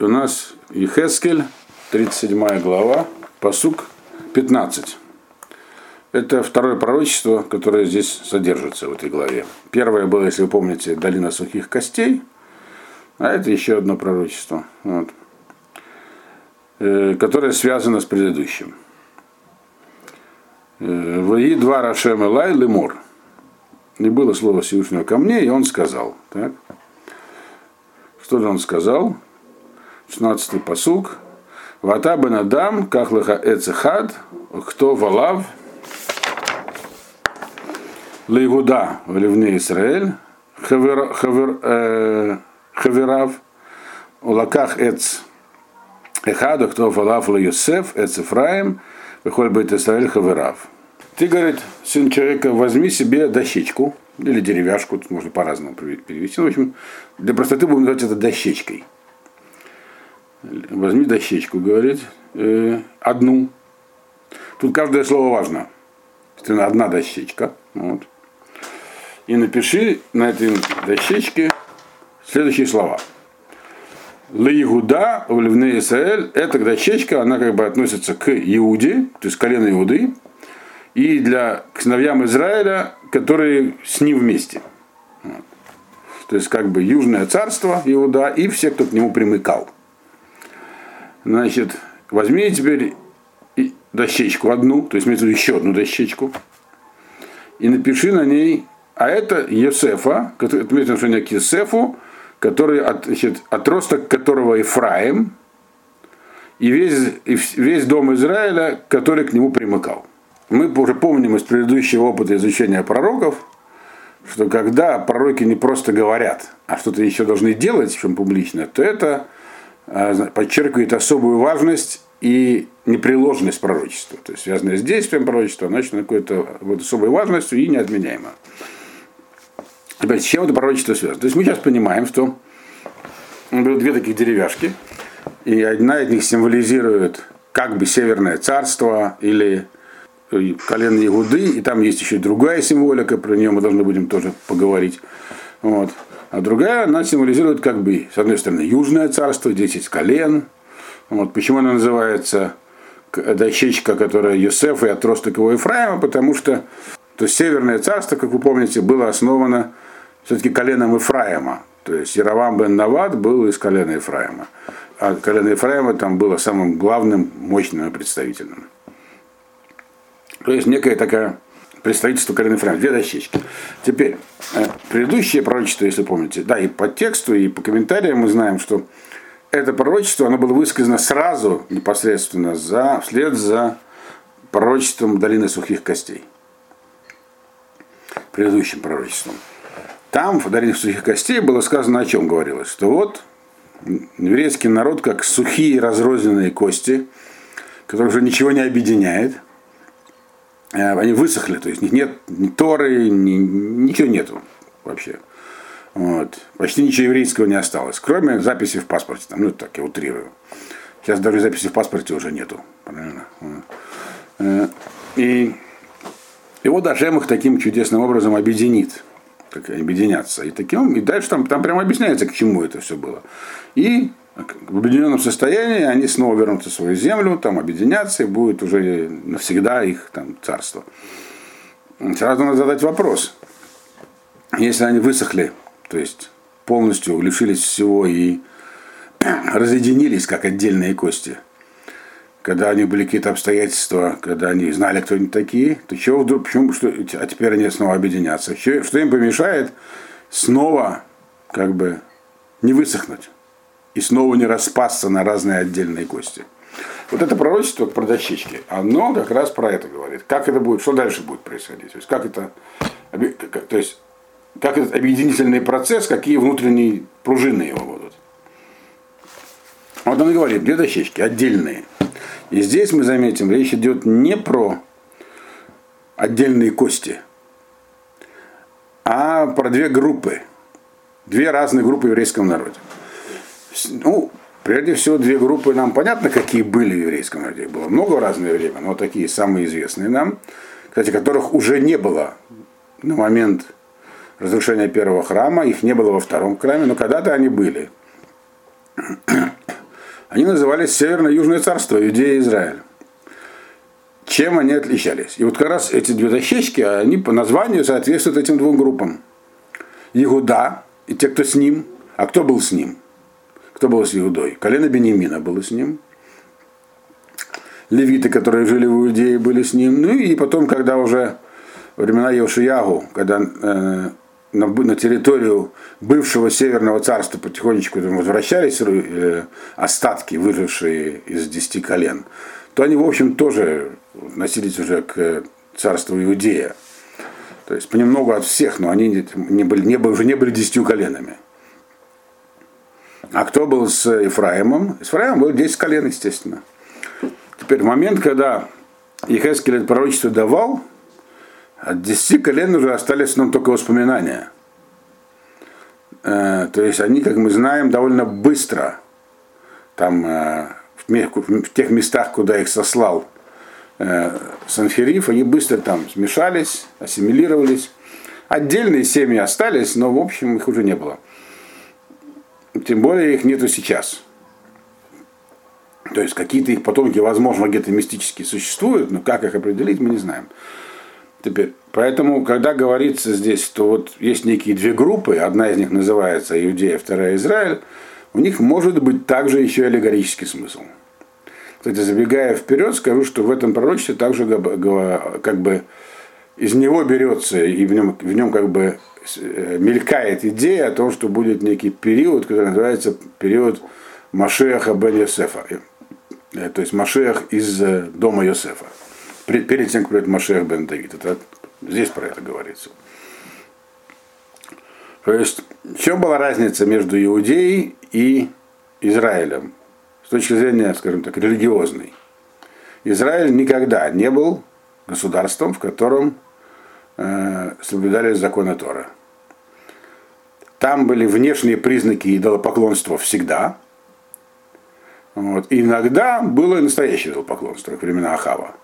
у нас Ехескель, 37 глава, посук 15. Это второе пророчество, которое здесь содержится в этой главе. Первое было, если вы помните, долина сухих костей, а это еще одно пророчество, вот, э, которое связано с предыдущим. Э, Вои два Рашем Элай Лемор. И было слово Всевышнего ко мне, и он сказал. Так? Что же он сказал? 16-й посук. Вата бен Адам, кахлаха эцехад, кто валав, лейгуда ливне Израиль, хаверав, улаках эц эхада, кто валав ла Йосеф, эц Ефраим, выхоль бет Израиль хаверав. Ты, говорит, сын человека, возьми себе дощечку, или деревяшку, тут можно по-разному перевести. В общем, для простоты будем называть это дощечкой возьми дощечку, говорит, э, одну. Тут каждое слово важно. Одна дощечка. Вот. И напиши на этой дощечке следующие слова. Лаигуда, Ливне Исраэль, эта дощечка, она как бы относится к Иуде, то есть колено Иуды, и для к сыновьям Израиля, которые с ним вместе. Вот. То есть как бы Южное царство Иуда и все, кто к нему примыкал. Значит, возьми теперь дощечку одну, то есть имеется в еще одну дощечку, и напиши на ней, а это Есефа, который, имеет отношение к Есефу, который от, значит, отросток которого Ефраим, и весь, и весь дом Израиля, который к нему примыкал. Мы уже помним из предыдущего опыта изучения пророков, что когда пророки не просто говорят, а что-то еще должны делать, чем публично, то это подчеркивает особую важность и непреложность пророчества. То есть связанное с действием пророчества, значит, какой-то вот особой важностью и неотменяемо. Теперь, с чем это пророчество связано? То есть мы сейчас понимаем, что было две таких деревяшки, и одна из них символизирует как бы Северное царство или колено Игуды, и там есть еще другая символика, про нее мы должны будем тоже поговорить. Вот. А другая, она символизирует как бы, с одной стороны, Южное царство, 10 колен. Вот, почему она называется дощечка, которая Юсеф и отросток его Ефраима, потому что то Северное царство, как вы помните, было основано все-таки коленом Ефраима. То есть Яровам бен Навад был из колена Ефраима. А колено Ефраима там было самым главным, мощным и представительным. То есть некая такая представительство колена Ефраима, две дощечки. Теперь, э, предыдущее пророчество, если помните, да, и по тексту, и по комментариям мы знаем, что это пророчество, оно было высказано сразу, непосредственно, за, вслед за пророчеством долины сухих костей. Предыдущим пророчеством. Там, в долине сухих костей, было сказано, о чем говорилось, что вот еврейский народ, как сухие разрозненные кости, которые уже ничего не объединяет – они высохли, то есть них нет ни Торы, ни, ничего нету вообще. Вот. Почти ничего еврейского не осталось, кроме записи в паспорте. Там, ну, так я утрирую. Сейчас даже записи в паспорте уже нету. Правильно? Э, и его даже их таким чудесным образом объединит. Как объединяться. И таким, и дальше там, там прямо объясняется, к чему это все было. И в объединенном состоянии они снова вернутся в свою землю, там объединятся, и будет уже навсегда их там царство. Сразу надо задать вопрос. Если они высохли, то есть полностью лишились всего и разъединились как отдельные кости, когда они были какие-то обстоятельства, когда они знали, кто они такие, то чего вдруг, почему, что, а теперь они снова объединятся? Что, им помешает снова как бы не высохнуть? И снова не распасться на разные отдельные кости. Вот это пророчество про дощечки, оно как раз про это говорит. Как это будет, что дальше будет происходить. То есть, как это, то есть, как этот объединительный процесс, какие внутренние пружины его будут. Вот он и говорит, две дощечки, отдельные. И здесь мы заметим, речь идет не про отдельные кости, а про две группы. Две разные группы в еврейском народе ну, прежде всего, две группы нам понятно, какие были в еврейском народе. Было много в разное время, но такие самые известные нам, кстати, которых уже не было на момент разрушения первого храма, их не было во втором храме, но когда-то они были. они назывались Северно-Южное царство, Иудея и Израиль. Чем они отличались? И вот как раз эти две дощечки, они по названию соответствуют этим двум группам. Иуда и те, кто с ним. А кто был с ним? Кто был с Иудой? Колено Бенемина было с ним. Левиты, которые жили в Иудее, были с ним. Ну и потом, когда уже времена Йошиягу, когда э, на, на территорию бывшего Северного царства потихонечку возвращались э, остатки, выжившие из десяти колен, то они, в общем, тоже относились уже к царству Иудея. То есть понемногу от всех, но они не не были, уже не были десятью коленами. А кто был с Ефраимом? Ефраим был 10 колен, естественно. Теперь в момент, когда Ехескель это пророчество давал, от десяти колен уже остались нам только воспоминания. Э, то есть они, как мы знаем, довольно быстро там э, в, тех местах, куда их сослал э, Санхериф, они быстро там смешались, ассимилировались. Отдельные семьи остались, но в общем их уже не было. Тем более их нету сейчас. То есть какие-то их потомки, возможно, где-то мистически существуют, но как их определить, мы не знаем. Теперь, поэтому, когда говорится здесь, что вот есть некие две группы, одна из них называется Иудея, вторая Израиль, у них может быть также еще аллегорический смысл. Кстати, забегая вперед, скажу, что в этом пророчестве также как бы из него берется, и в нем, в нем как бы мелькает идея о том, что будет некий период, который называется период Машеха бен Йосефа. Э, то есть Машех из э, дома Йосефа перед тем, как придет Машех бен Давид. Это, здесь про это говорится. То есть, в чем была разница между Иудеей и Израилем? С точки зрения, скажем так, религиозной. Израиль никогда не был государством, в котором э, соблюдались законы Тора. Там были внешние признаки идолопоклонства всегда. Вот. Иногда было настоящее идолопоклонство, во времена Ахава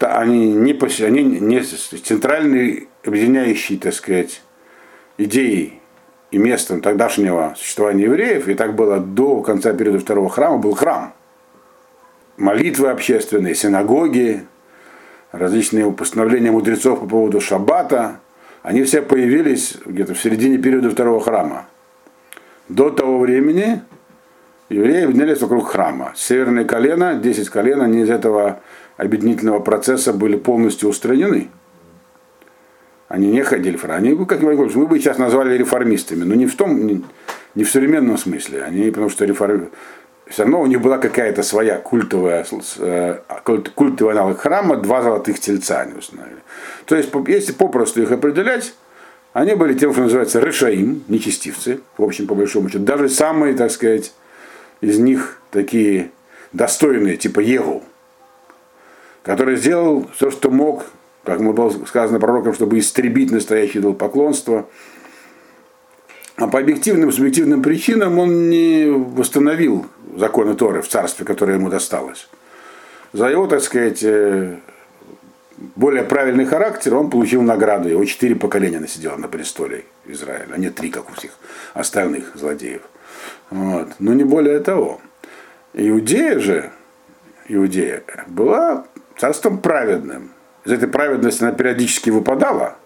они не, они не центральной объединяющей, так сказать, идеей и местом тогдашнего существования евреев, и так было до конца периода второго храма, был храм. Молитвы общественные, синагоги, различные постановления мудрецов по поводу шаббата, они все появились где-то в середине периода второго храма. До того времени евреи объединялись вокруг храма. Северное колено, 10 колен, они из этого объединительного процесса были полностью устранены. Они не ходили в храм. Они, как я говорю, мы бы сейчас назвали реформистами, но не в том, не, не в современном смысле. Они, потому что реформ... все равно у них была какая-то своя культовая, э, культовый аналог храма, два золотых тельца они установили. То есть, если попросту их определять, они были тем, что называется решаим, нечестивцы, в общем, по большому счету. Даже самые, так сказать, из них такие достойные, типа Егу, который сделал все, что мог, как мы было сказано пророком, чтобы истребить настоящее идолопоклонство. А по объективным, субъективным причинам он не восстановил законы Торы в царстве, которое ему досталось. За его, так сказать, э, более правильный характер он получил награду. Его четыре поколения насидел на престоле Израиля, а не три, как у всех остальных злодеев. Вот. Но не более того. Иудея же, Иудея, была царством праведным. Из этой праведности она периодически выпадала,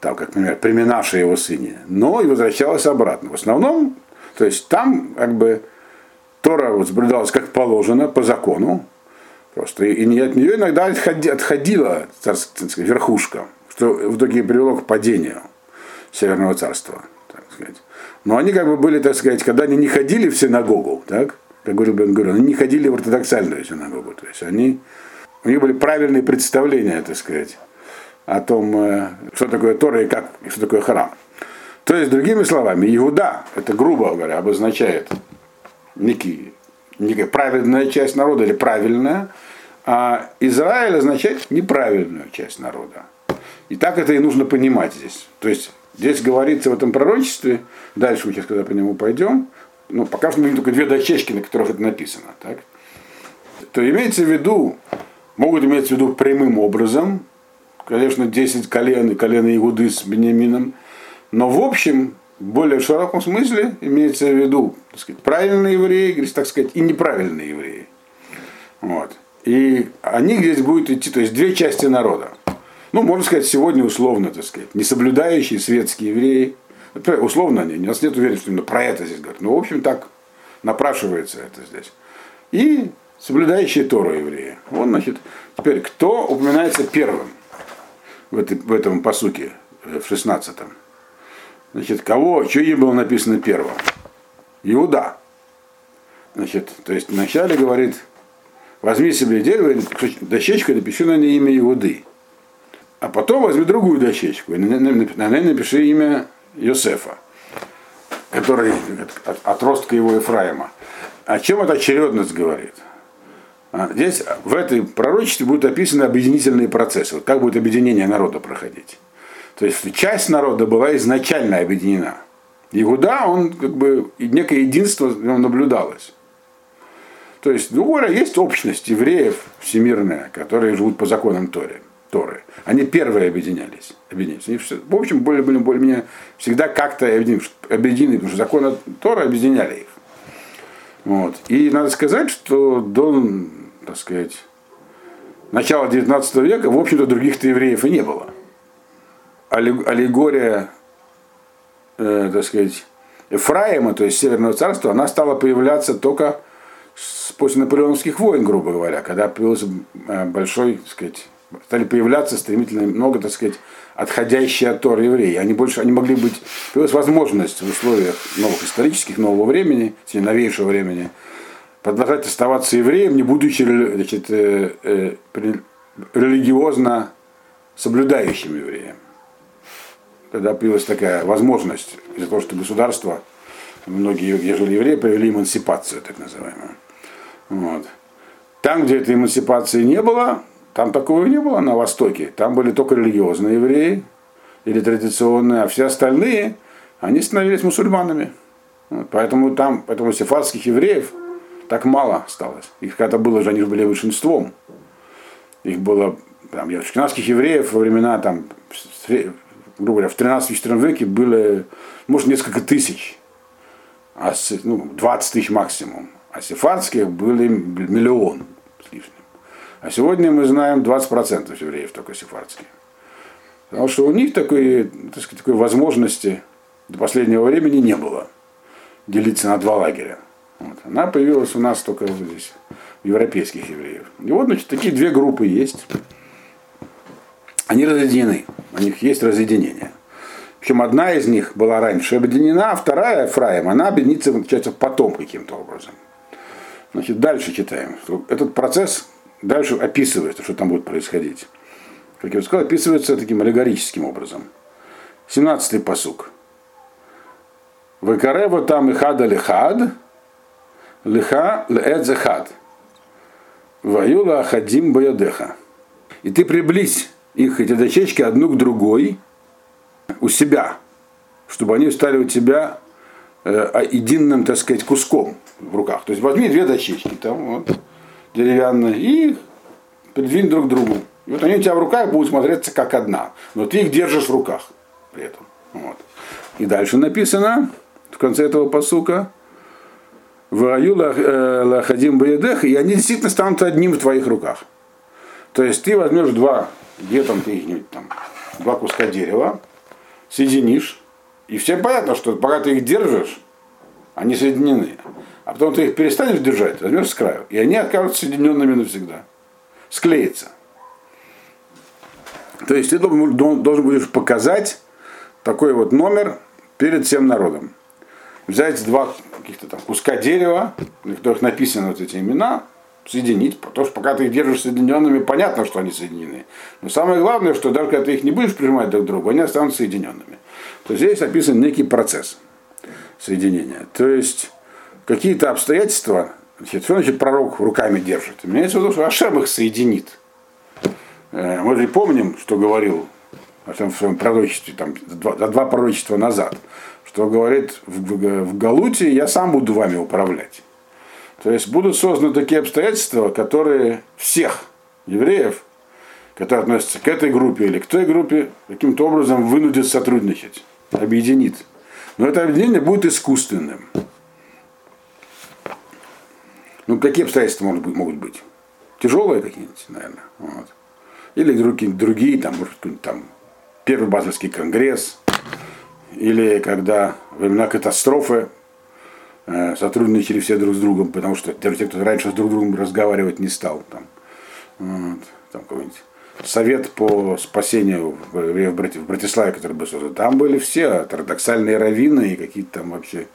там, как, например, при Минаше его сыне, но и возвращалась обратно. В основном, то есть там как бы Тора вот соблюдалась как положено, по закону, просто, и, и от нее иногда отходи, отходила царская верхушка, что в итоге привело к падению Северного царства, так сказать. Но они как бы были, так сказать, когда они не ходили в синагогу, так, как говорил Бен они не ходили в ортодоксальную синагогу. То есть они, у них были правильные представления, так сказать, о том, э, что такое Тора и как, и что такое храм. То есть, другими словами, Иуда, это, грубо говоря, обозначает некий, некая праведная часть народа или правильная, а Израиль означает неправильную часть народа. И так это и нужно понимать здесь. То есть здесь говорится в этом пророчестве, дальше мы сейчас когда по нему пойдем, ну, пока что мы видим только две дощечки, на которых это написано, так? то имеется в виду, могут иметь в виду прямым образом, конечно, 10 колен и колено Иуды с Бениамином, но в общем более широком смысле имеется в виду так сказать, правильные евреи, так сказать, и неправильные евреи. Вот. И они здесь будут идти, то есть две части народа. Ну, можно сказать, сегодня условно, так сказать, не соблюдающие светские евреи. Условно они, у нас нет уверенности, что именно про это здесь говорят. Но, в общем, так напрашивается это здесь. И соблюдающие Тору евреи. Вот, значит, теперь, кто упоминается первым в, этой, в этом посуке, э, в 16-м? Значит, кого, что им было написано первым? Иуда. Значит, то есть вначале говорит, возьми себе дерево, дощечку, напиши на ней имя Иуды. А потом возьми другую дощечку, и на ней напиши имя Йосефа, который от отростка его Ефраима. О чем эта очередность говорит? А, здесь в этой пророчестве будут описаны объединительные процессы. Вот как будет объединение народа проходить. То есть часть народа была изначально объединена. Иуда, он как бы некое единство в нем наблюдалось. То есть, ну, есть общность евреев всемирная, которые живут по законам Торы. Торы. Они первые объединялись. объединились. Они, в общем, более, более, более всегда как-то объединены, потому что законы Торы объединяли их. Вот. И надо сказать, что до, так сказать, начала 19 века, в общем-то, других-то евреев и не было. Аллегория, э, так сказать, Ефраима, то есть Северного царства, она стала появляться только после наполеоновских войн, грубо говоря, когда появился э, большой, так сказать, стали появляться стремительно много, так сказать, отходящие от Торы евреи. Они больше, они могли быть, появилась возможность в условиях новых исторических, нового времени, новейшего времени, продолжать оставаться евреем, не будучи значит, э, э, религиозно соблюдающим евреем. Тогда появилась такая возможность из-за того, что государство, многие, где жили евреи, провели эмансипацию, так называемую. Вот. Там, где этой эмансипации не было, там такого не было на Востоке. Там были только религиозные евреи или традиционные, а все остальные, они становились мусульманами. Вот, поэтому там, поэтому сефардских евреев так мало осталось. Их когда было же, они были большинством. Их было, там, ашкенадских евреев во времена, там, грубо говоря, в 13-14 веке было, может, несколько тысяч. А, ну, 20 тысяч максимум. А сефардских были миллион с лишним. А сегодня мы знаем 20% евреев только сефардских. Потому что у них такой, так сказать, такой возможности до последнего времени не было делиться на два лагеря. Вот. Она появилась у нас только здесь, европейских евреев. И вот, значит, такие две группы есть. Они разъединены, у них есть разъединение. Причем одна из них была раньше объединена, а вторая, Фраем, она объединится, получается, потом каким-то образом. Значит, дальше читаем. Этот процесс дальше описывается, что там будет происходить. Как я уже сказал, описывается таким аллегорическим образом. 17-й посук. Векарева там и хада лихад, лиха леэд захад. Ваюла хадим боядеха. И ты приблизь их, эти дощечки, одну к другой у себя, чтобы они стали у тебя э, единым, так сказать, куском в руках. То есть возьми две дощечки, там вот, деревянные, и придвинь друг к другу. И вот они у тебя в руках будут смотреться как одна. Но ты их держишь в руках при этом. Вот. И дальше написано, в конце этого посука, в э, лахадим баедех, и они действительно станут одним в твоих руках. То есть ты возьмешь два, где там ты их там, два куска дерева, соединишь, и всем понятно, что пока ты их держишь, они соединены. А потом ты их перестанешь держать, возьмешь с краю, и они окажутся соединенными навсегда. Склеится. То есть ты должен будешь показать такой вот номер перед всем народом. Взять два каких-то там куска дерева, на которых написаны вот эти имена, соединить, потому что пока ты их держишь соединенными, понятно, что они соединены. Но самое главное, что даже когда ты их не будешь прижимать друг к другу, они останутся соединенными. То здесь описан некий процесс соединения. То есть какие-то обстоятельства, значит, что значит пророк руками держит? Имеется в виду, что Ашем их соединит. Э, мы же помним, что говорил в своем пророчестве, там, два, два пророчества назад, что говорит в, в Галуте, я сам буду вами управлять. То есть будут созданы такие обстоятельства, которые всех евреев, которые относятся к этой группе или к той группе, каким-то образом вынудят сотрудничать, объединит. Но это объединение будет искусственным. Ну, какие обстоятельства могут быть? Могут быть? Тяжелые какие-нибудь, наверное. Вот. Или другие, другие там, может, там, Первый Базельский конгресс, или когда времена катастрофы сотрудничали все друг с другом, потому что даже те, кто раньше с друг другом разговаривать не стал. Там, вот, там какой-нибудь совет по спасению в, в, в Братиславе, который был создан. Там были все ортодоксальные раввины и какие-то там вообще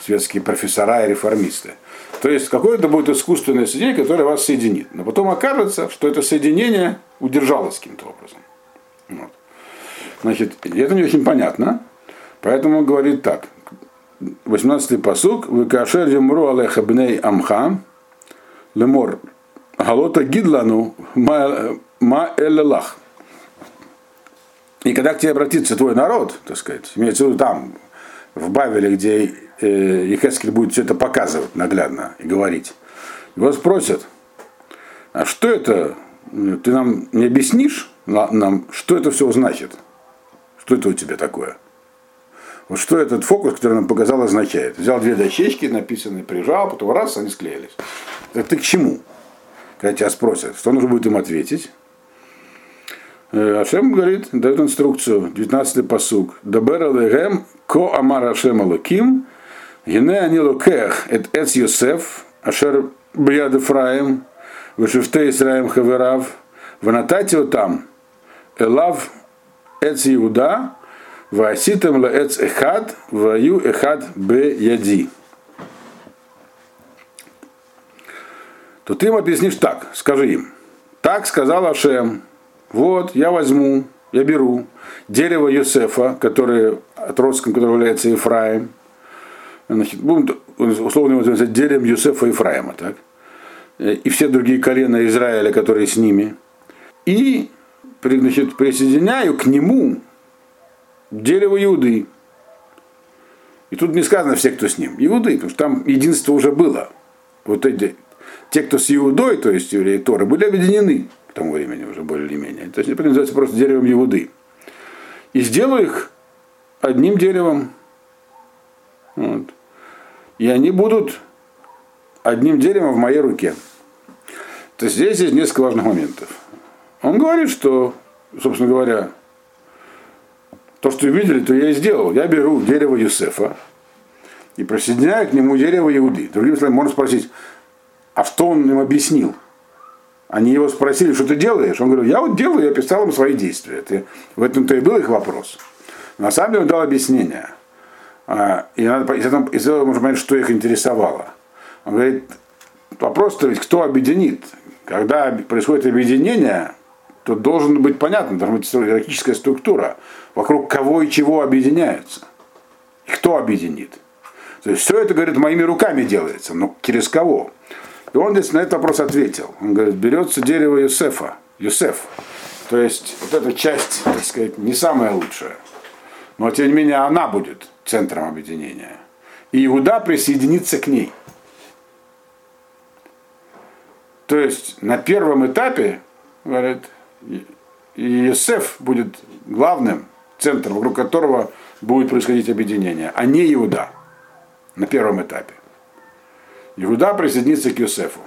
светские профессора и реформисты. То есть какое-то будет искусственное соединение, которое вас соединит. Но потом окажется, что это соединение удержалось каким-то образом. Вот. Значит, это не очень понятно. Поэтому он говорит так. 18-й посук. Выкашер юмру алеха бней амха лемор галота гидлану ма эллах. И когда к тебе обратится твой народ, так сказать, имеется в виду там, в Бавеле, где э, Ехескель будет все это показывать наглядно и говорить, его спросят, а что это, ты нам не объяснишь, нам, что это все значит? Что это у тебя такое? Вот что этот фокус, который нам показал, означает? Взял две дощечки, написанные, прижал, потом раз, они склеились. Это к чему? Когда тебя спросят, что нужно будет им ответить? Э, Ашем говорит, дает инструкцию, 19-й посуг. Дабер алегем ко амар Ашем алаким, гене ани локех эт эц Йосеф, ашер бьяд Ефраим, вешифте Исраим хаверав, ванатати там, элав эц Иуда, Вааситам ла эц эхад, ваю эхад бе яди. То ты им объяснишь так, скажи им. Так сказал Ашем, вот, я возьму, я беру дерево Юсефа, которое отростком которого является Ефраим, значит, будем условно его называть деревом Юсефа Ефраима, так? И все другие колена Израиля, которые с ними. И значит, присоединяю к нему дерево Иуды. И тут не сказано все, кто с ним. Иуды, потому что там единство уже было. Вот эти, те, кто с Иудой, то есть евреи Торы, были объединены к тому времени уже более или менее. То есть это называется просто деревом Иуды. И сделаю их одним деревом. Вот. И они будут одним деревом в моей руке. То есть здесь есть несколько важных моментов. Он говорит, что, собственно говоря, то, что видели, то я и сделал. Я беру дерево Юсефа и присоединяю к нему дерево Иуды. Другими словами, можно спросить, а что он им объяснил? Они его спросили, что ты делаешь? Он говорил, я вот делаю, я писал им свои действия. Это, в этом-то и был их вопрос. На самом деле он дал объяснение. А, и надо, из этого, из этого можно понять, что их интересовало. Он говорит, вопрос-то ведь кто объединит? Когда происходит объединение, то должен быть понятно, должна быть иерархическая структура, вокруг кого и чего объединяются. И кто объединит. То есть все это, говорит, моими руками делается, но через кого? И он здесь на этот вопрос ответил. Он говорит, берется дерево Юсефа, Юсеф. То есть вот эта часть, так сказать, не самая лучшая. Но тем не менее она будет центром объединения. И Иуда присоединится к ней. То есть на первом этапе, говорит, и Есеф будет главным центром, вокруг которого будет происходить объединение, а не Иуда на первом этапе. Иуда присоединится к Юсефу.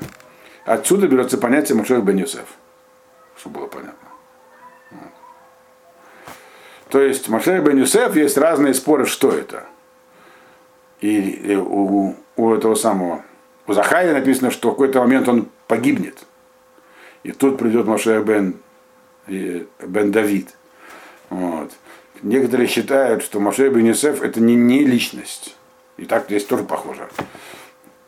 Отсюда берется понятие Машех бен Юсеф, чтобы было понятно. То есть Машех бен Юсеф есть разные споры, что это. И, у, у этого самого, у Захария написано, что в какой-то момент он погибнет. И тут придет Машех бен бен Давид. Вот. Некоторые считают, что Моше бен Юсеф это не, не личность. И так здесь тоже похоже.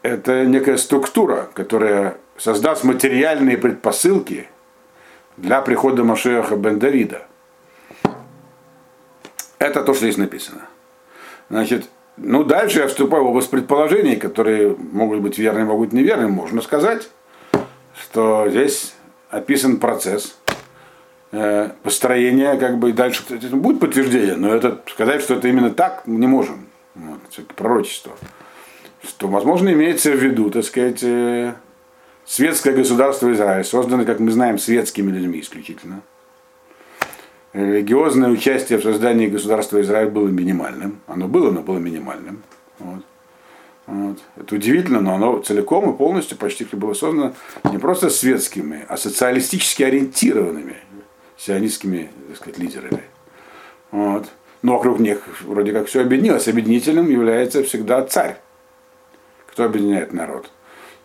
Это некая структура, которая создаст материальные предпосылки для прихода Машеха бен Давида. Это то, что здесь написано. Значит, ну дальше я вступаю в область предположений, которые могут быть верными, могут быть неверными. Можно сказать, что здесь описан процесс, построение, как бы дальше будет подтверждение, но это сказать, что это именно так, не можем. Вот, это пророчество. Что, возможно, имеется в виду, так сказать, э, светское государство Израиль, созданное, как мы знаем, светскими людьми исключительно. религиозное участие в создании государства Израиль было минимальным. Оно было, но было минимальным. Вот. Вот. Это удивительно, но оно целиком и полностью почти было создано не просто светскими, а социалистически ориентированными сионистскими так сказать, лидерами. Вот. Но вокруг них вроде как все объединилось. Объединителем является всегда царь. Кто объединяет народ?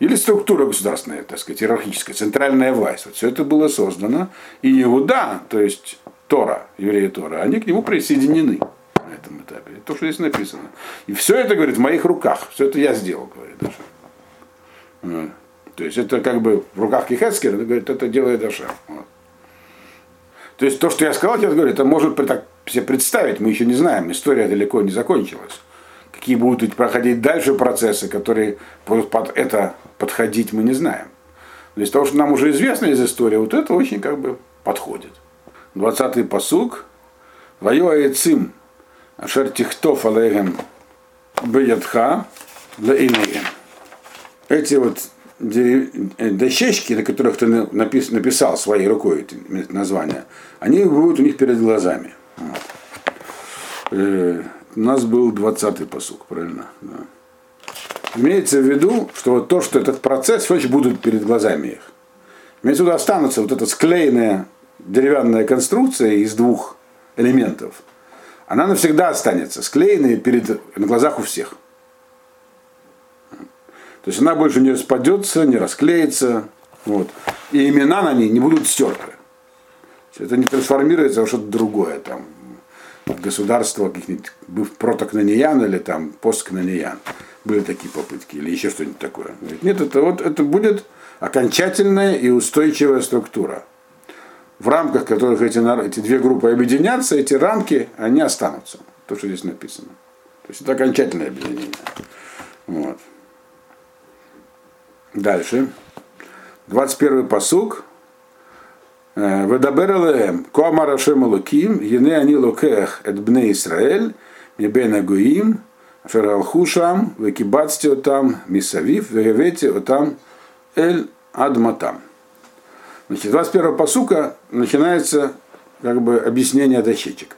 Или структура государственная, так сказать, иерархическая, центральная власть. Вот все это было создано. И Иуда, то есть Тора, евреи Тора, они к нему присоединены на этом этапе. То, что здесь написано. И все это, говорит, в моих руках. Все это я сделал, говорит Даша. То есть это как бы в руках Кихецкера, говорит, это делает Даша. Вот. То есть то, что я сказал, я говорю, это может так себе представить, мы еще не знаем, история далеко не закончилась. Какие будут проходить дальше процессы, которые будут под это подходить, мы не знаем. Но из того, что нам уже известно из истории, вот это очень как бы подходит. 20-й посуг. Ваю аецим ашер тихтов алейгем беядха лаинегем. Эти вот дощечки, на которых ты написал своей рукой эти названия, они будут у них перед глазами. Вот. Э, у нас был 20-й посук, правильно? Да. Имеется в виду, что вот то, что этот процесс, очень будут перед глазами их. Имеется в виду, останутся вот эта склеенная деревянная конструкция из двух элементов, она навсегда останется склеенной перед, на глазах у всех. То есть она больше не распадется, не расклеится. Вот. И имена на ней не будут стерты. Это не трансформируется во что-то другое. Там, государство каких-нибудь протокнаниян или там посткнаниян. Были такие попытки, или еще что-нибудь такое. нет, это вот это будет окончательная и устойчивая структура в рамках которых эти, эти две группы объединятся, эти рамки, они останутся. То, что здесь написано. То есть это окончательное объединение. Вот. Дальше. 21 посук. «Э, Ведабер элеем, коамар Ашем Луким, ене они лукех эт бне Исраэль, мебен агуим, ашер алхушам, векибацти отам, мисавив, вегевети отам, эль адматам. Значит, 21 посука начинается как бы объяснение дощечек.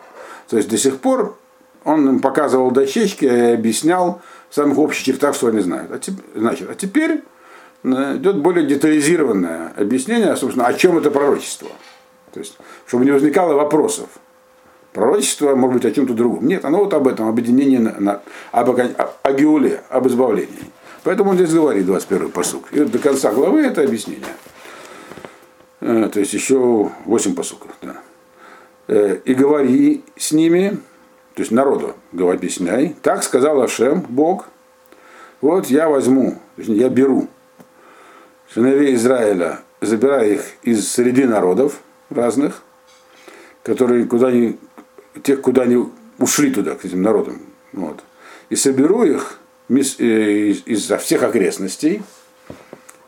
То есть до сих пор он им показывал дощечки и объяснял в самых общих чертах, что они знают. А теперь, значит, а теперь идет более детализированное объяснение, собственно, о чем это пророчество. То есть, чтобы не возникало вопросов. Пророчество может быть о чем-то другом. Нет, оно вот об этом, объединении, на, на, об, о, о геуле, об избавлении. Поэтому он здесь говорит 21 посук. И до конца главы это объяснение. Э, то есть еще 8 посуков. Да. Э, и говори с ними, то есть народу говори, объясняй. Так сказал Ашем, Бог, вот я возьму, я беру сыновей Израиля, забираю их из среди народов разных, которые куда ни, тех, куда они ушли туда, к этим народам. Вот. И соберу их э, из, из всех окрестностей,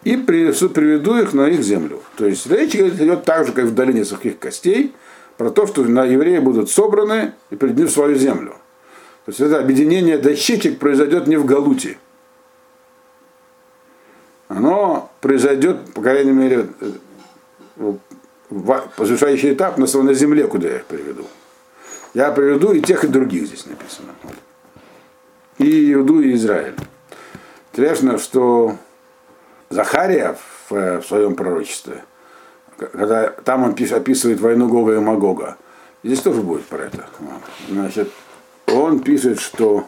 и приведу их на их землю. То есть речь идет так же, как в долине сухих костей, про то, что на евреи будут собраны и придут в свою землю. То есть это объединение дощечек произойдет не в Галуте. Оно произойдет, по крайней мере, завершающий этап на, земле, куда я их приведу. Я приведу и тех, и других здесь написано. И Иуду, и Израиль. Интересно, что Захария в, э, в своем пророчестве, когда там он описывает войну Гога и Магога, здесь тоже будет про это. Значит, он пишет, что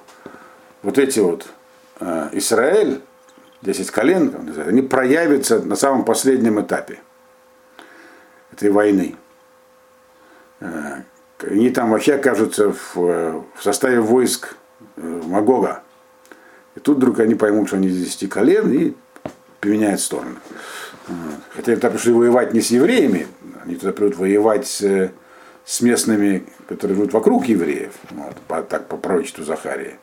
вот эти вот э, Израиль, 10 колен, они проявятся на самом последнем этапе этой войны. Э, они там вообще окажутся в, э, составе войск Магога. И тут вдруг они поймут, что они из 10 колен, и поменяет стороны. Хотя туда пришли воевать не с евреями, они туда придут воевать с, с местными, которые живут вокруг евреев, вот, по, так по пророчеству Захарии.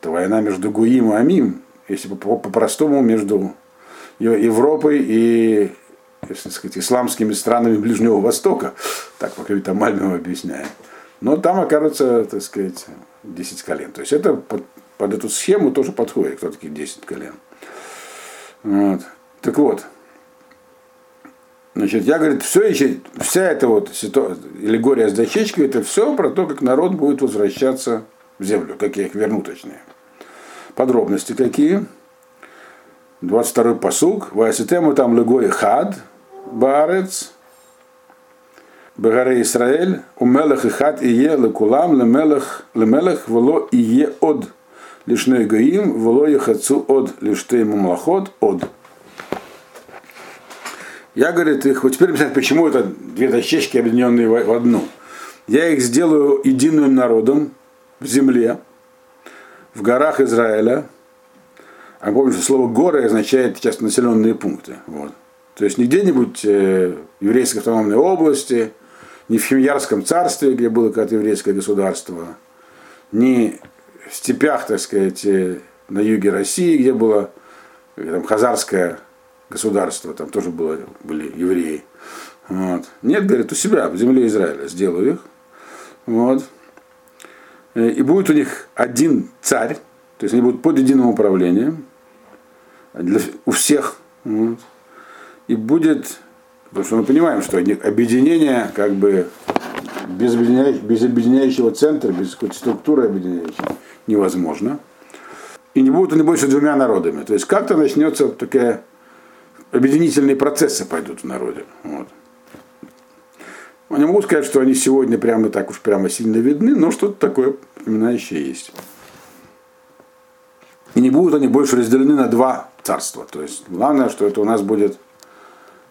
Это война между Гуим и Амим, если по-простому, по между Европой и если сказать, исламскими странами Ближнего Востока, так пока там Мальмем объясняет. Но там окажется, так сказать, 10 колен. То есть это под, под эту схему тоже подходит, кто такие 10 колен. Вот. Так вот, Значит, я, говорит, все еще, вся эта вот ситуация, аллегория с дощечкой, это все про то, как народ будет возвращаться в землю, как я их верну точнее. Подробности какие? 22-й посуг. Вайсетему там легой хад, барец, Бегаре Исраэль, у мелах и хат и е лекулам, лемелах, лемелах, вело и е од. Лишной гаим, вело ехацу од, лиште мамлахот од. Я, говорит, их, вот теперь объяснять, почему это две дощечки, объединенные в одну. Я их сделаю единым народом в земле, в горах Израиля. А помните, слово горы означает сейчас населенные пункты. Вот. То есть не где-нибудь э, в еврейской автономной области, не в Химьярском царстве, где было когда-то еврейское государство, не в степях, так сказать, э, на юге России, где было э, там, хазарское государство, там тоже было, были евреи. Вот. Нет, говорит, у себя, в земле Израиля, сделаю их. Вот. Э, и будет у них один царь, то есть они будут под единым управлением для, у всех. Вот. И будет, потому что мы понимаем, что объединение как бы без, объединяющего, без объединяющего центра, без какой-то структуры объединяющей невозможно. И не будут они больше двумя народами. То есть как-то начнется такая объединительные процессы пойдут в народе. Вот. Не могу сказать, что они сегодня прямо так уж прямо сильно видны, но что-то такое напоминающее есть. И не будут они больше разделены на два царства. То есть главное, что это у нас будет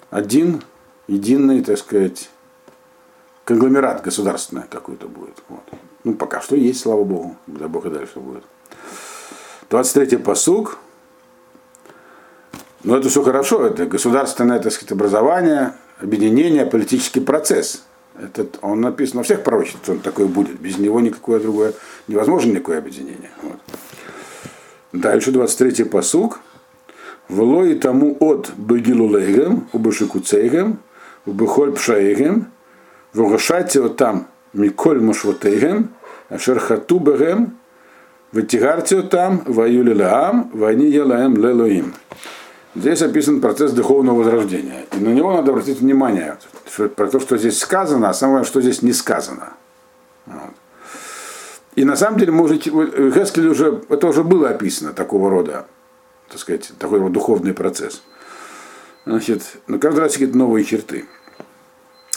один, единый, так сказать, конгломерат государственный какой-то будет. Вот. Ну, пока что есть, слава Богу. Да Бог и дальше будет. 23-й посуг. Но это все хорошо, это государственное так сказать, образование, объединение, политический процесс. Этот, он написан во всех пророчествах, что он такой будет. Без него никакое другое, невозможно никакое объединение. Вот. Дальше 23-й посуг. Вло и тому от Бегилулейгем, Убашикуцейгем, Убехоль Пшаигем, Вогашайте там Миколь Машватейгем, Ашерхату Бегем, Ватигарте там, Ваюли Лаам, Вани Елаем Лелоим. Здесь описан процесс духовного возрождения. И на него надо обратить внимание, что, про то, что здесь сказано, а самое, что здесь не сказано. Вот. И на самом деле, может, в Хескеле уже, это уже было описано, такого рода, так сказать, такой вот духовный процесс. Значит, но каждый раз какие-то новые черты.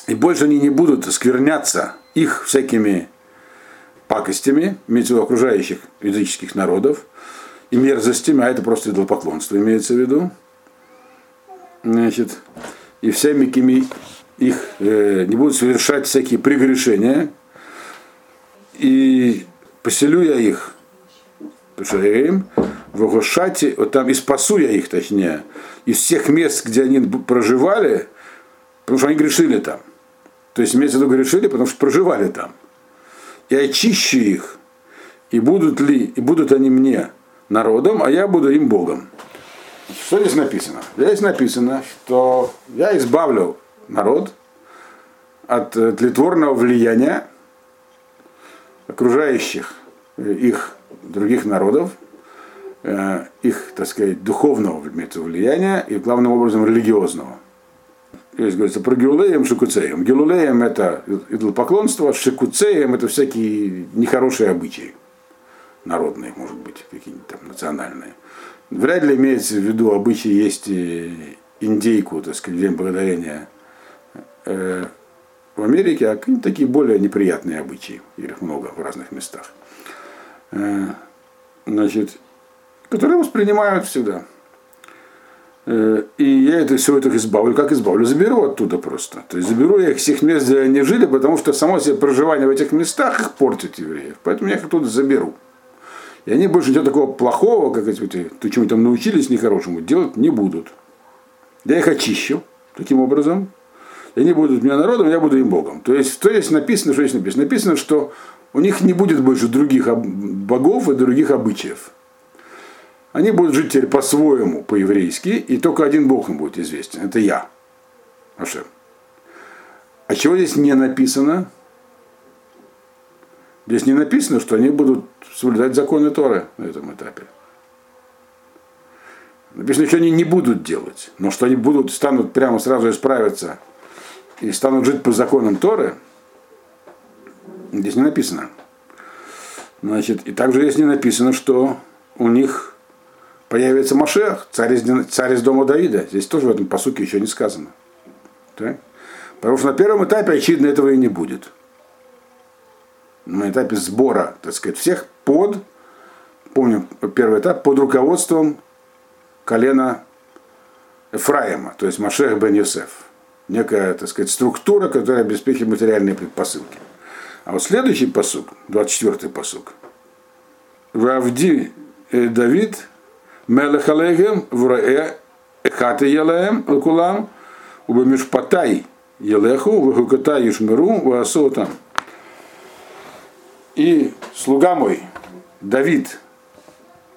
И больше они не будут скверняться их всякими пакостями, имеется в виду окружающих языческих народов, и мерзостями, а это просто идолопоклонство имеется в виду значит, и всеми кими их э, не будут совершать всякие прегрешения, и поселю я их, им в Огошате, вот там и спасу я их, точнее, из всех мест, где они проживали, потому что они грешили там. То есть имеется в виду грешили, потому что проживали там. И очищу их, и будут ли, и будут они мне народом, а я буду им Богом. Что здесь написано? Здесь написано, что я избавлю народ от тлетворного влияния окружающих э, их других народов, э, их, так сказать, духовного влияния и, главным образом, религиозного. Здесь говорится про Геулеем, Шикуцеем. Геулеем это идолопоклонство, Шикуцеем это всякие нехорошие обычаи народные, может быть, какие-нибудь там национальные. Вряд ли имеется в виду обычай есть индейку, так сказать, день благодарения э, в Америке, а какие-то такие более неприятные обычаи, их много в разных местах. Э, значит, которые воспринимают всегда. Э, и я это все это избавлю. Как избавлю? Заберу оттуда просто. То есть заберу я их всех мест, где они жили, потому что само себе проживание в этих местах их портит евреев. Поэтому я их оттуда заберу. И они больше ничего такого плохого, как эти, то, чему там научились нехорошему, делать не будут. Я их очищу таким образом. И они будут меня народом, я буду им Богом. То есть, что здесь написано, что здесь написано? Написано, что у них не будет больше других богов и других обычаев. Они будут жить теперь по-своему, по-еврейски, и только один Бог им будет известен. Это я, Ашем. А чего здесь не написано? Здесь не написано, что они будут соблюдать законы Торы на этом этапе. Написано, что они не будут делать, но что они будут, станут прямо сразу исправиться и станут жить по законам Торы, здесь не написано. Значит, и также здесь не написано, что у них появится Машех, царь из, царь из дома Давида. Здесь тоже в этом посуке еще не сказано. Так? Потому что на первом этапе, очевидно, этого и не будет. На этапе сбора, так сказать, всех под, помню, первый этап, под руководством колена Ефраима, то есть Машех бен Йосеф. Некая, так сказать, структура, которая обеспечивает материальные предпосылки. А вот следующий посук, 24-й посук. Вавди э, Давид Мелех Алейхем Враэ Эхаты Елеем Алкулам Убамишпатай Елеху Вахукатай Ишмиру Ваасотам. И слуга мой, Давид,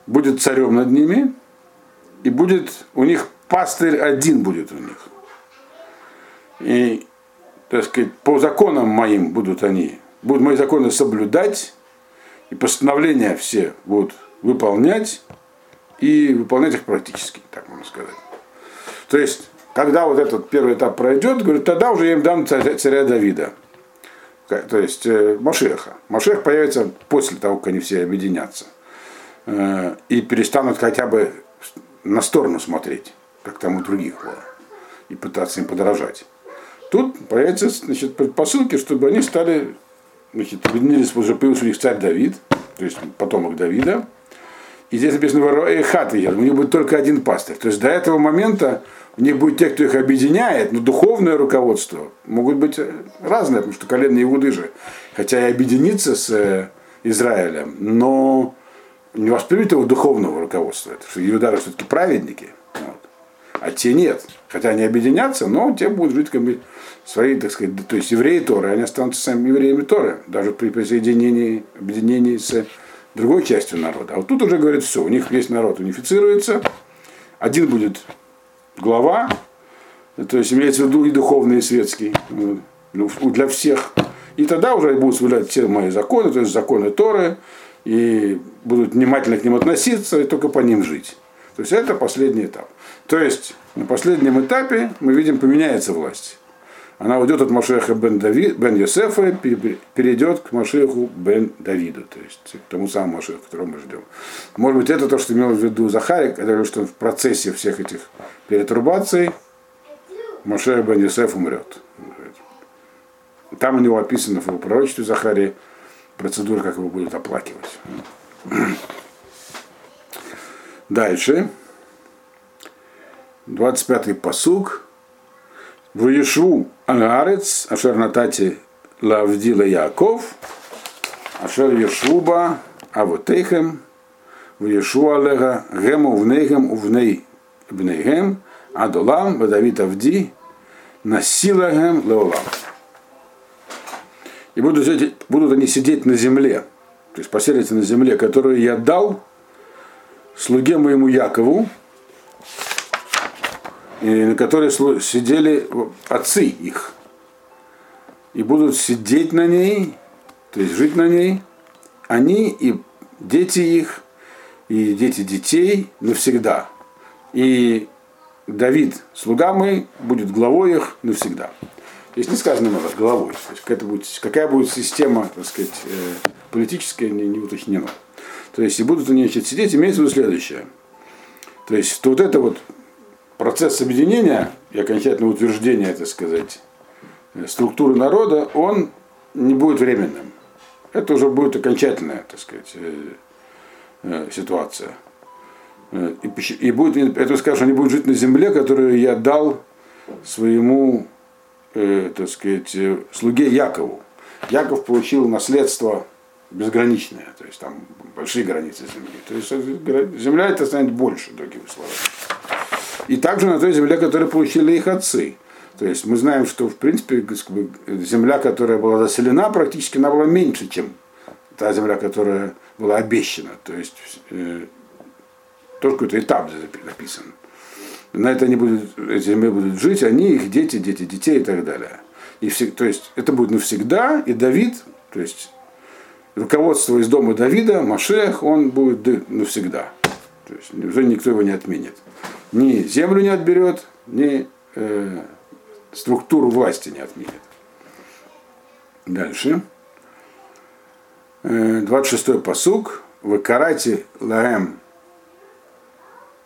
будет царем над ними, и будет у них пастырь один будет у них. И, так сказать, по законам моим будут они будут мои законы соблюдать, и постановления все будут выполнять, и выполнять их практически, так можно сказать. То есть, когда вот этот первый этап пройдет, говорит, тогда уже я им дам царя, царя Давида. То есть э, Машеха. Машех появится после того, как они все объединятся. Э, и перестанут хотя бы на сторону смотреть, как там у других было. И пытаться им подражать. Тут появятся значит, предпосылки, чтобы они стали значит, объединились, уже появился у них царь Давид, то есть потомок Давида. И здесь написано хаты у них будет только один пастырь. То есть до этого момента у них будет те, кто их объединяет, но духовное руководство могут быть разные, потому что колено Иуды же, хотя и объединиться с э, Израилем, но не воспримет его духовного руководства. Это что Иудары все-таки праведники, вот. а те нет. Хотя они объединятся, но те будут жить как бы свои, так сказать, то есть евреи Торы, они останутся сами евреями Торы, даже при присоединении, объединении с другой частью народа. А вот тут уже говорит, все, у них весь народ унифицируется, один будет глава, то есть имеется в виду и духовный, и светский, ну, для всех. И тогда уже будут соблюдать все мои законы, то есть законы Торы, и будут внимательно к ним относиться, и только по ним жить. То есть это последний этап. То есть на последнем этапе мы видим, поменяется власть она уйдет от Машеха бен, Давид, бен Йосефа и перейдет к Машеху бен Давиду, то есть к тому самому Машеху, которого мы ждем. Может быть, это то, что имел в виду Захарик, когда что в процессе всех этих перетрубаций Машех бен Йосеф умрет. Там у него описано в его пророчестве Захарии процедура, как его будут оплакивать. Дальше. 25-й посуг. Вуешу Агарец, Ашер Натати Лавдила Яков, Ашер Ешуба Авотейхем, Вуешу Алега, Гему Внейхем Увней Бнейхем, Адолам, Вадавит Авди, Насилагем Леолам. И будут, будут они сидеть на земле, то есть поселиться на земле, которую я дал слуге моему Якову, на которой сидели отцы их. И будут сидеть на ней, то есть жить на ней, они и дети их, и дети детей навсегда. И Давид, слуга мой, будет главой их навсегда. Здесь не сказано много головой. То есть какая, будет, какая будет система, так сказать, э, политическая, не, не уточнено. То есть и будут они значит, сидеть, имеется в виду следующее. То есть то вот это вот процесс объединения и окончательного утверждения, так сказать, структуры народа, он не будет временным. Это уже будет окончательная, так сказать, э, э, ситуация. Э, и, и будет, это скажешь, они будут жить на земле, которую я дал своему, э, так сказать, слуге Якову. Яков получил наследство безграничное, то есть там большие границы земли. То есть земля это станет больше, другими словами и также на той земле, которую получили их отцы. То есть мы знаем, что в принципе земля, которая была заселена, практически она была меньше, чем та земля, которая была обещана. То есть э, только какой-то этап написан. На это они будут, эти земли будут жить, они, их дети, дети детей и так далее. И все, то есть это будет навсегда, и Давид, то есть руководство из дома Давида, Машех, он будет навсегда. То есть уже никто его не отменит. Ни землю не отберет, ни э, структуру власти не отменит. Дальше. 26-й посук. Вы карате лагем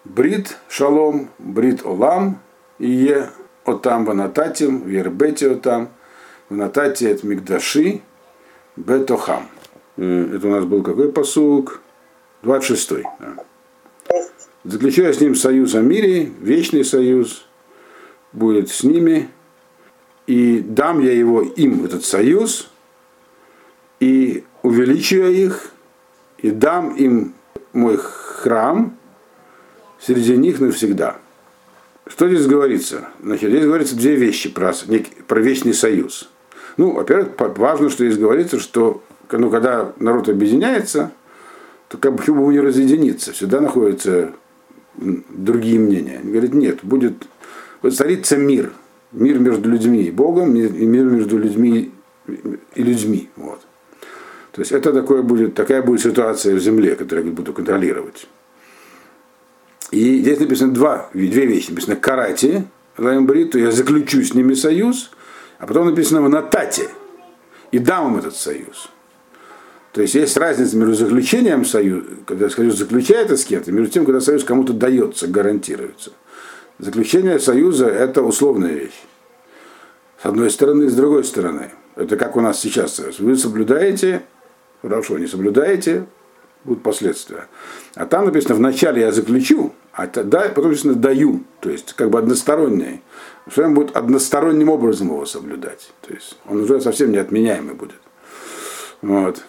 брит шалом, брит олам, и е отам ванататим, вербете отам, ванатати это мигдаши, бетохам. Э, это у нас был какой посук? 26-й. Заключаю с ним союз о мире, вечный союз будет с ними, и дам я его им, этот союз, и увеличу я их, и дам им мой храм среди них навсегда. Что здесь говорится? Значит, здесь говорится две вещи про, про вечный союз. Ну, во-первых, важно, что здесь говорится, что ну, когда народ объединяется, то как бы не разъединиться? Всегда находятся другие мнения. Они говорят, нет, будет вот царится мир. Мир между людьми и Богом, и мир между людьми и людьми. Вот. То есть это такое будет, такая будет ситуация в земле, которую я буду контролировать. И здесь написано два, две вещи. Написано карате, то я заключу с ними союз, а потом написано в натате и дам им этот союз. То есть есть разница между заключением союза, когда союз заключается с кем-то, между тем, когда союз кому-то дается, гарантируется. Заключение союза – это условная вещь. С одной стороны, с другой стороны. Это как у нас сейчас союз. Вы соблюдаете, хорошо, не соблюдаете, будут последствия. А там написано, вначале я заключу, а тогда потом написано даю. То есть как бы одностороннее. Что он будет односторонним образом его соблюдать. То есть он уже совсем неотменяемый будет. Вот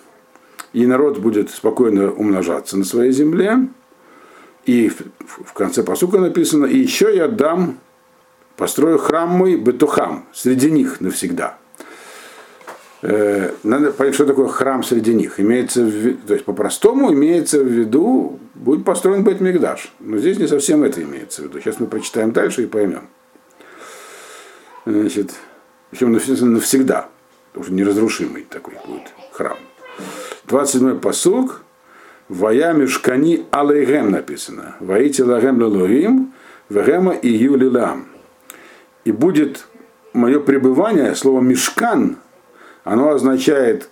и народ будет спокойно умножаться на своей земле. И в конце посука написано, и еще я дам, построю храм мой Бетухам, среди них навсегда. Э, надо понять, что такое храм среди них. Имеется в то есть по-простому имеется в виду, будет построен Бет Мигдаш. Но здесь не совсем это имеется в виду. Сейчас мы прочитаем дальше и поймем. Значит, причем навсегда, что неразрушимый такой будет храм. 27 посук. Вая мешкани алейгем написано. Ваите лагем лалогим, вегема и юлилам. И будет мое пребывание, слово мешкан, оно означает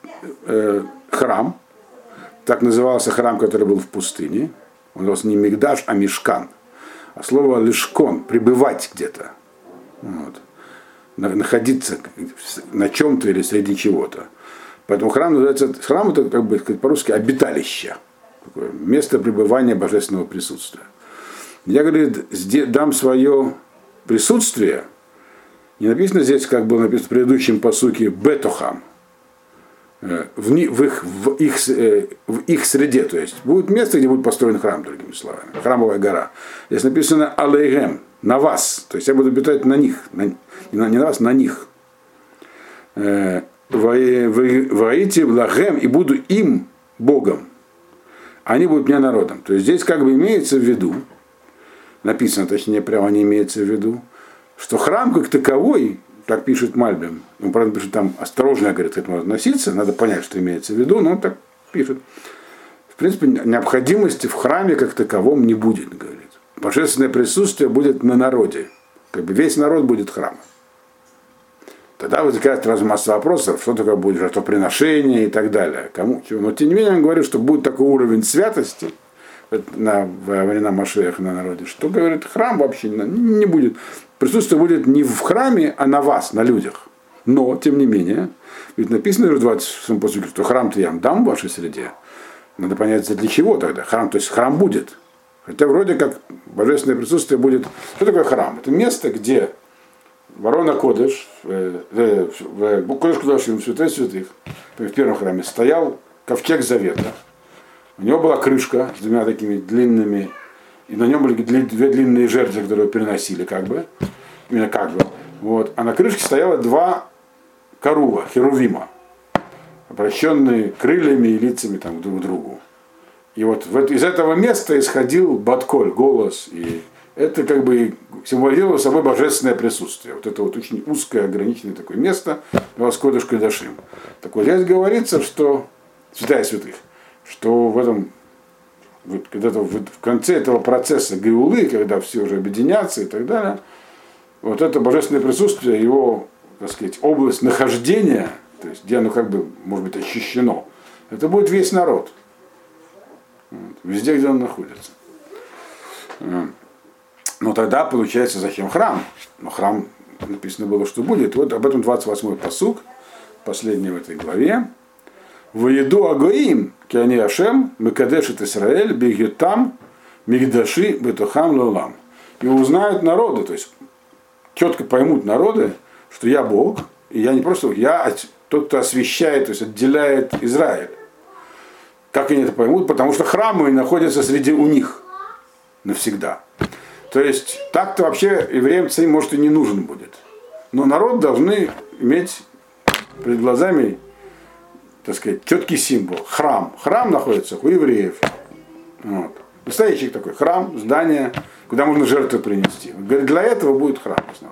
э, храм. Так назывался храм, который был в пустыне. Он назывался не Мигдаш, а Мешкан. А слово лишкон, пребывать где-то. Вот. Находиться на чем-то или среди чего-то. Поэтому храм называется, храм это как бы по-русски обиталище, такое место пребывания божественного присутствия. Я, говорит, дам свое присутствие, не написано здесь, как было написано в предыдущем посуке, бетохам, э, в, в, их, в, их, э, в их среде, то есть будет место, где будет построен храм, другими словами, храмовая гора. Здесь написано алейгем, на вас, то есть я буду обитать на них, на, не на вас, на них. Э, воите лагем и буду им Богом. Они будут мне народом. То есть здесь как бы имеется в виду, написано, точнее, прямо не имеется в виду, что храм как таковой, так пишет Мальбим, он, правда, пишет там осторожно, говорит, к этому относиться, надо понять, что имеется в виду, но он так пишет. В принципе, необходимости в храме как таковом не будет, говорит. Божественное присутствие будет на народе. Как бы весь народ будет храмом. Тогда возникает сразу масса вопросов, что такое будет жертвоприношение и так далее. Кому чего. Но тем не менее он говорит, что будет такой уровень святости на, во времена Машеха на народе, что говорит, храм вообще не будет. Присутствие будет не в храме, а на вас, на людях. Но, тем не менее, ведь написано в 20 посуде, что храм-то я вам дам в вашей среде. Надо понять, для чего тогда. Храм, то есть храм будет. Хотя вроде как божественное присутствие будет. Что такое храм? Это место, где ворона Кодыш, в Кодыш Кудашим, в святой святых, в первом храме, стоял ковчег завета. У него была крышка с двумя такими длинными, и на нем были две длинные жертвы, которые переносили, как бы, именно как бы. Вот. А на крышке стояло два корува, херувима, обращенные крыльями и лицами там, друг к другу. И вот из этого места исходил Батколь, голос и это как бы символизировало собой божественное присутствие. Вот это вот очень узкое, ограниченное такое место, Воскодыш Кадашим. Так вот здесь говорится, что, святая святых, что в этом вот, когда-то в, в конце этого процесса Геулы, когда все уже объединятся и так далее, вот это божественное присутствие, его, так сказать, область нахождения, то есть где оно как бы, может быть, ощущено, это будет весь народ. Вот, везде, где он находится. Но тогда получается, зачем храм? Но храм написано было, что будет. Вот об этом 28-й посук, последний в этой главе. Воеду Агоим, Киани Ашем, Мекадешит Исраэль, Бегютам, Мигдаши, Бетухам Лулам. И узнают народы, то есть четко поймут народы, что я Бог, и я не просто я тот, кто освещает, то есть отделяет Израиль. Как они это поймут? Потому что храмы находятся среди у них навсегда. То есть так-то вообще евреям царь может и не нужен будет. Но народ должны иметь перед глазами так сказать, четкий символ. Храм. Храм находится у евреев. Вот. Настоящий такой храм, здание, куда можно жертвы принести. Говорит, для этого будет храм в основном.